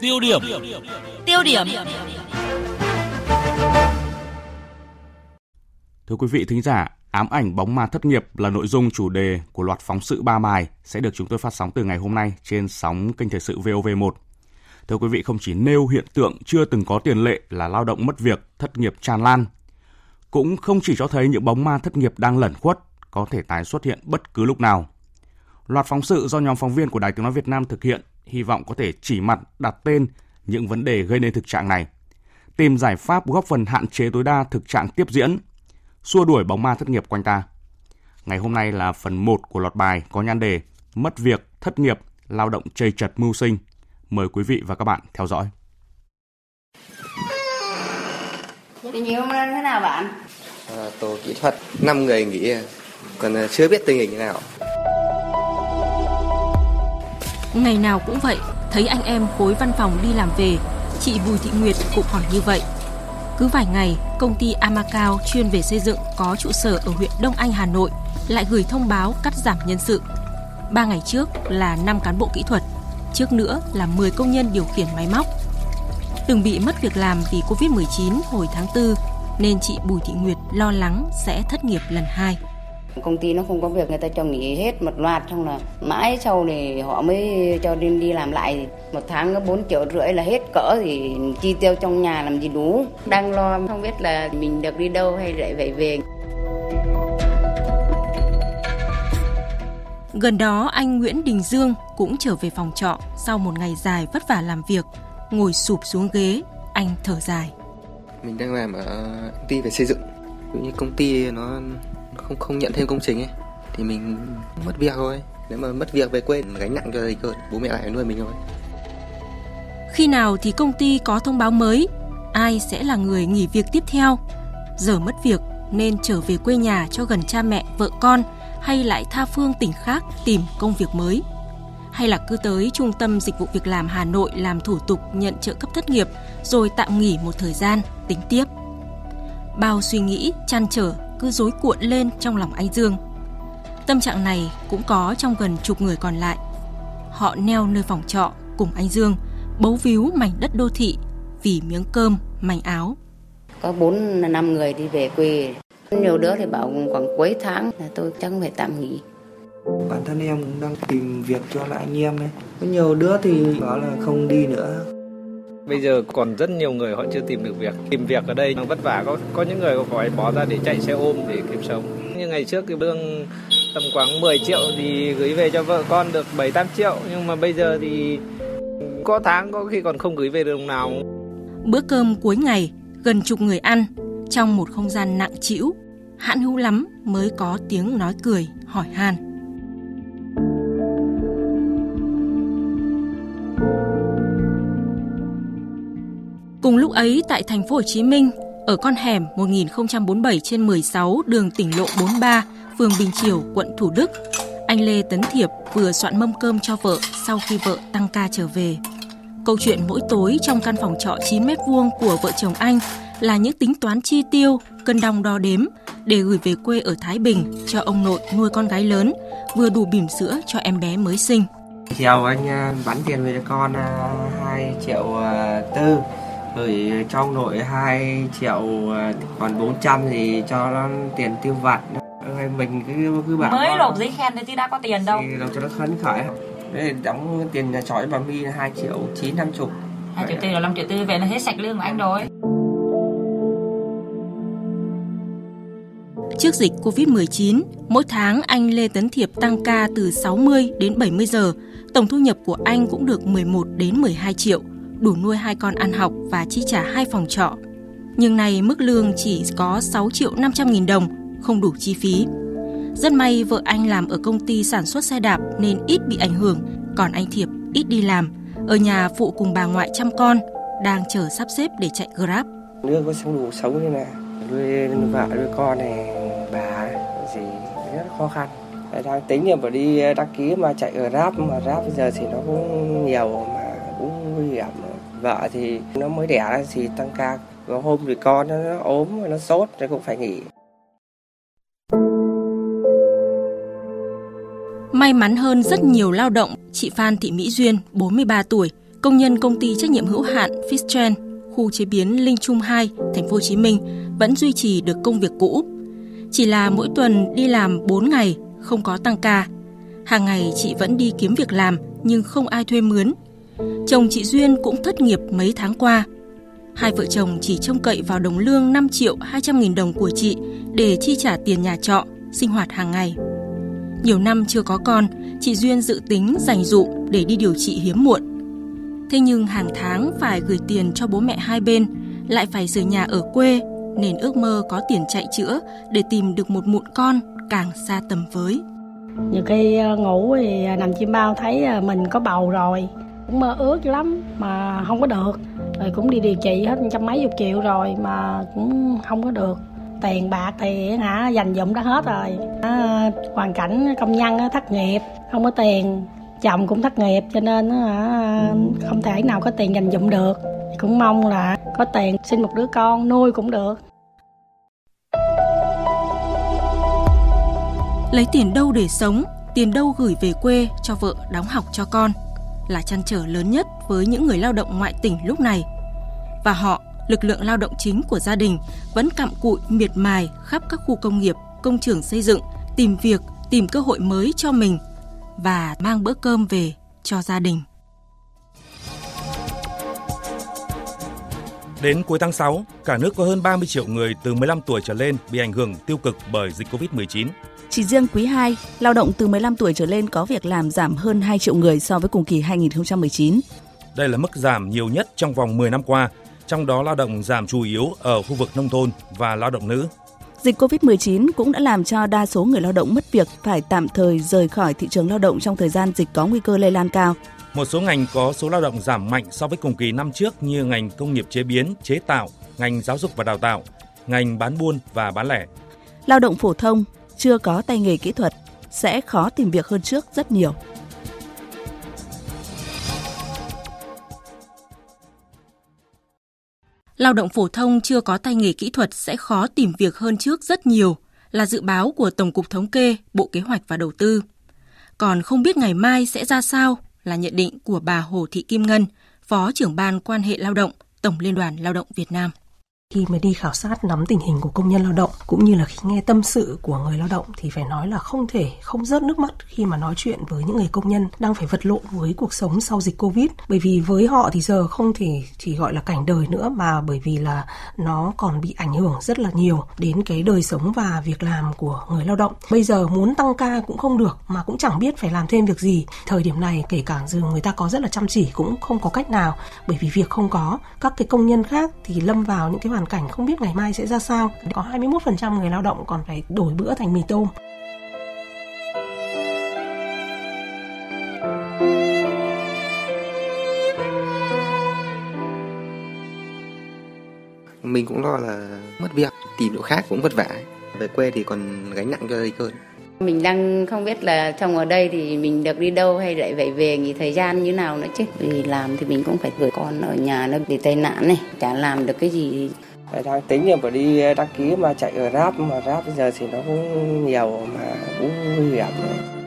Tiêu điểm. Tiêu điểm. Thưa quý vị thính giả, ám ảnh bóng ma thất nghiệp là nội dung chủ đề của loạt phóng sự ba bài sẽ được chúng tôi phát sóng từ ngày hôm nay trên sóng kênh thời sự VOV1. Thưa quý vị, không chỉ nêu hiện tượng chưa từng có tiền lệ là lao động mất việc, thất nghiệp tràn lan, cũng không chỉ cho thấy những bóng ma thất nghiệp đang lẩn khuất, có thể tái xuất hiện bất cứ lúc nào. Loạt phóng sự do nhóm phóng viên của Đài Tiếng Nói Việt Nam thực hiện hy vọng có thể chỉ mặt đặt tên những vấn đề gây nên thực trạng này, tìm giải pháp góp phần hạn chế tối đa thực trạng tiếp diễn, xua đuổi bóng ma thất nghiệp quanh ta. Ngày hôm nay là phần 1 của loạt bài có nhan đề Mất việc, thất nghiệp, lao động chây chật mưu sinh. Mời quý vị và các bạn theo dõi. Tình hình hôm nay thế nào bạn? À, tổ kỹ thuật 5 người nghỉ còn à, chưa biết tình hình thế nào. Ngày nào cũng vậy, thấy anh em khối văn phòng đi làm về, chị Bùi Thị Nguyệt cũng hỏi như vậy. Cứ vài ngày, công ty Amacao chuyên về xây dựng có trụ sở ở huyện Đông Anh, Hà Nội lại gửi thông báo cắt giảm nhân sự. Ba ngày trước là 5 cán bộ kỹ thuật, trước nữa là 10 công nhân điều khiển máy móc. Từng bị mất việc làm vì Covid-19 hồi tháng 4 nên chị Bùi Thị Nguyệt lo lắng sẽ thất nghiệp lần hai. Công ty nó không có việc người ta cho nghỉ hết một loạt xong là mãi sau thì họ mới cho đi đi làm lại một tháng có 4 triệu rưỡi là hết cỡ thì chi tiêu trong nhà làm gì đủ đang lo không biết là mình được đi đâu hay lại phải về Gần đó anh Nguyễn Đình Dương cũng trở về phòng trọ sau một ngày dài vất vả làm việc, ngồi sụp xuống ghế, anh thở dài. Mình đang làm ở công ty về xây dựng. Ví như công ty nó không không nhận thêm công trình ấy thì mình mất việc thôi. Nếu mà mất việc về quê gánh nặng cho gia đình hơn, bố mẹ lại nuôi mình thôi. Khi nào thì công ty có thông báo mới, ai sẽ là người nghỉ việc tiếp theo? Giờ mất việc nên trở về quê nhà cho gần cha mẹ, vợ con hay lại tha phương tỉnh khác tìm công việc mới? Hay là cứ tới Trung tâm Dịch vụ Việc làm Hà Nội làm thủ tục nhận trợ cấp thất nghiệp rồi tạm nghỉ một thời gian, tính tiếp? Bao suy nghĩ, chăn trở cứ rối cuộn lên trong lòng anh Dương. Tâm trạng này cũng có trong gần chục người còn lại. Họ neo nơi phòng trọ cùng anh Dương, bấu víu mảnh đất đô thị vì miếng cơm, mảnh áo. có bốn năm người đi về quê nhiều đứa thì bảo khoảng cuối tháng là tôi chắc phải tạm nghỉ bản thân em cũng đang tìm việc cho lại anh em ấy có nhiều đứa thì bảo là không đi nữa Bây giờ còn rất nhiều người họ chưa tìm được việc. Tìm việc ở đây nó vất vả, có có những người phải bỏ ra để chạy xe ôm để kiếm sống. Như ngày trước cái lương tầm khoảng 10 triệu thì gửi về cho vợ con được 7 8 triệu nhưng mà bây giờ thì có tháng có khi còn không gửi về được đồng nào. Bữa cơm cuối ngày, gần chục người ăn, trong một không gian nặng trĩu, hạn hữu lắm mới có tiếng nói cười, hỏi han. Cùng lúc ấy tại thành phố Hồ Chí Minh, ở con hẻm 1047 trên 16 đường tỉnh lộ 43, phường Bình Chiểu, quận Thủ Đức, anh Lê Tấn Thiệp vừa soạn mâm cơm cho vợ sau khi vợ tăng ca trở về. Câu chuyện mỗi tối trong căn phòng trọ 9 mét vuông của vợ chồng anh là những tính toán chi tiêu, cân đong đo đếm để gửi về quê ở Thái Bình cho ông nội nuôi con gái lớn, vừa đủ bỉm sữa cho em bé mới sinh. chiều anh à, bán tiền về cho con à, 2 triệu à, tư rồi cho ông nội 2 triệu à, còn 400 thì cho nó tiền tiêu vặt mình cứ cứ bảo Mới nộp giấy khen thì chứ đã có tiền đâu. thì làm cho nó phấn khởi để đóng tiền nhà trọ bà My là 2 triệu 9 50 2 triệu tư là 5 triệu tư về là hết sạch lương của anh rồi. Trước dịch Covid-19, mỗi tháng anh Lê Tấn Thiệp tăng ca từ 60 đến 70 giờ. Tổng thu nhập của anh cũng được 11 đến 12 triệu, đủ nuôi hai con ăn học và chi trả hai phòng trọ. Nhưng này mức lương chỉ có 6 triệu 500 nghìn đồng, không đủ chi phí. Rất may vợ anh làm ở công ty sản xuất xe đạp nên ít bị ảnh hưởng, còn anh Thiệp ít đi làm, ở nhà phụ cùng bà ngoại chăm con, đang chờ sắp xếp để chạy Grab. Nước có sống đủ sống như này nuôi vợ nuôi con này bà gì rất khó khăn đang tính là phải đi đăng ký mà chạy Grab mà Grab bây giờ thì nó cũng nhiều mà cũng nguy hiểm vợ thì nó mới đẻ ra thì tăng ca có hôm thì con nó, nó ốm nó sốt thì cũng phải nghỉ May mắn hơn rất nhiều lao động, chị Phan Thị Mỹ Duyên, 43 tuổi, công nhân công ty trách nhiệm hữu hạn Fistrend, khu chế biến Linh Trung 2, thành phố Hồ Chí Minh vẫn duy trì được công việc cũ. Chỉ là mỗi tuần đi làm 4 ngày, không có tăng ca. Hàng ngày chị vẫn đi kiếm việc làm nhưng không ai thuê mướn. Chồng chị Duyên cũng thất nghiệp mấy tháng qua. Hai vợ chồng chỉ trông cậy vào đồng lương 5 triệu 200 nghìn đồng của chị để chi trả tiền nhà trọ, sinh hoạt hàng ngày. Nhiều năm chưa có con, chị Duyên dự tính dành dụ để đi điều trị hiếm muộn. Thế nhưng hàng tháng phải gửi tiền cho bố mẹ hai bên, lại phải rời nhà ở quê, nên ước mơ có tiền chạy chữa để tìm được một mụn con càng xa tầm với. Nhiều khi ờ, ngủ thì ờ, nằm chim bao thấy ờ, mình có bầu rồi, cũng mơ ước lắm mà không có được. Rồi cũng đi điều trị hết trăm mấy chục triệu rồi mà cũng không có được. Tiền bạc thì hả dành dụm đã hết rồi. À, hoàn cảnh công nhân thất nghiệp không có tiền. Chồng cũng thất nghiệp cho nên hả không thể nào có tiền dành dụm được. Cũng mong là có tiền sinh một đứa con nuôi cũng được. Lấy tiền đâu để sống tiền đâu gửi về quê cho vợ đóng học cho con là chăn trở lớn nhất với những người lao động ngoại tỉnh lúc này và họ lực lượng lao động chính của gia đình vẫn cặm cụi miệt mài khắp các khu công nghiệp, công trường xây dựng, tìm việc, tìm cơ hội mới cho mình và mang bữa cơm về cho gia đình. Đến cuối tháng 6, cả nước có hơn 30 triệu người từ 15 tuổi trở lên bị ảnh hưởng tiêu cực bởi dịch Covid-19. Chỉ riêng quý 2, lao động từ 15 tuổi trở lên có việc làm giảm hơn 2 triệu người so với cùng kỳ 2019. Đây là mức giảm nhiều nhất trong vòng 10 năm qua trong đó lao động giảm chủ yếu ở khu vực nông thôn và lao động nữ. Dịch COVID-19 cũng đã làm cho đa số người lao động mất việc phải tạm thời rời khỏi thị trường lao động trong thời gian dịch có nguy cơ lây lan cao. Một số ngành có số lao động giảm mạnh so với cùng kỳ năm trước như ngành công nghiệp chế biến, chế tạo, ngành giáo dục và đào tạo, ngành bán buôn và bán lẻ. Lao động phổ thông chưa có tay nghề kỹ thuật sẽ khó tìm việc hơn trước rất nhiều. lao động phổ thông chưa có tay nghề kỹ thuật sẽ khó tìm việc hơn trước rất nhiều, là dự báo của Tổng cục Thống kê, Bộ Kế hoạch và Đầu tư. Còn không biết ngày mai sẽ ra sao là nhận định của bà Hồ Thị Kim Ngân, Phó trưởng ban quan hệ lao động, Tổng Liên đoàn Lao động Việt Nam khi mà đi khảo sát nắm tình hình của công nhân lao động, cũng như là khi nghe tâm sự của người lao động, thì phải nói là không thể không rớt nước mắt khi mà nói chuyện với những người công nhân đang phải vật lộn với cuộc sống sau dịch covid. Bởi vì với họ thì giờ không thể chỉ gọi là cảnh đời nữa, mà bởi vì là nó còn bị ảnh hưởng rất là nhiều đến cái đời sống và việc làm của người lao động. Bây giờ muốn tăng ca cũng không được, mà cũng chẳng biết phải làm thêm việc gì. Thời điểm này, kể cả dù người ta có rất là chăm chỉ, cũng không có cách nào. Bởi vì việc không có các cái công nhân khác thì lâm vào những cái hoàn cảnh không biết ngày mai sẽ ra sao. Có 21% người lao động còn phải đổi bữa thành mì tôm. Mình cũng lo là mất việc, tìm chỗ khác cũng vất vả. Về quê thì còn gánh nặng cho gia đình hơn. Mình đang không biết là trong ở đây thì mình được đi đâu hay lại phải về nghỉ thời gian như nào nữa chứ. Vì làm thì mình cũng phải gửi con ở nhà nó bị tai nạn này, chả làm được cái gì đang tính là phải đi ờ, đăng ký mà chạy ở ráp mà ráp bây giờ thì nó cũng nhiều mà cũng nguy hiểm